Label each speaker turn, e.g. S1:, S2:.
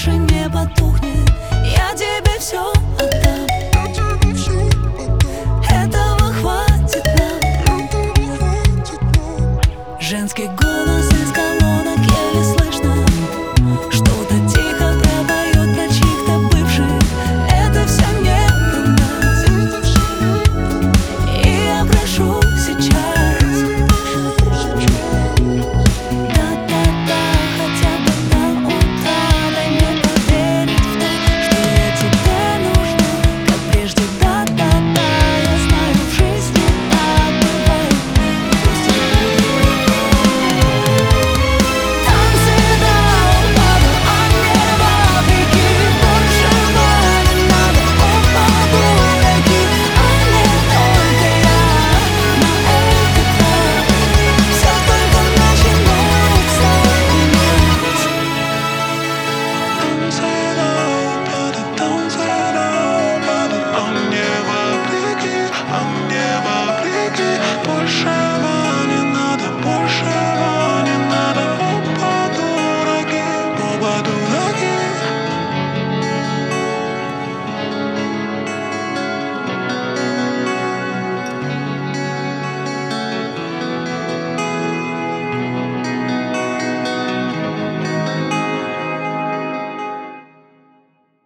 S1: нашей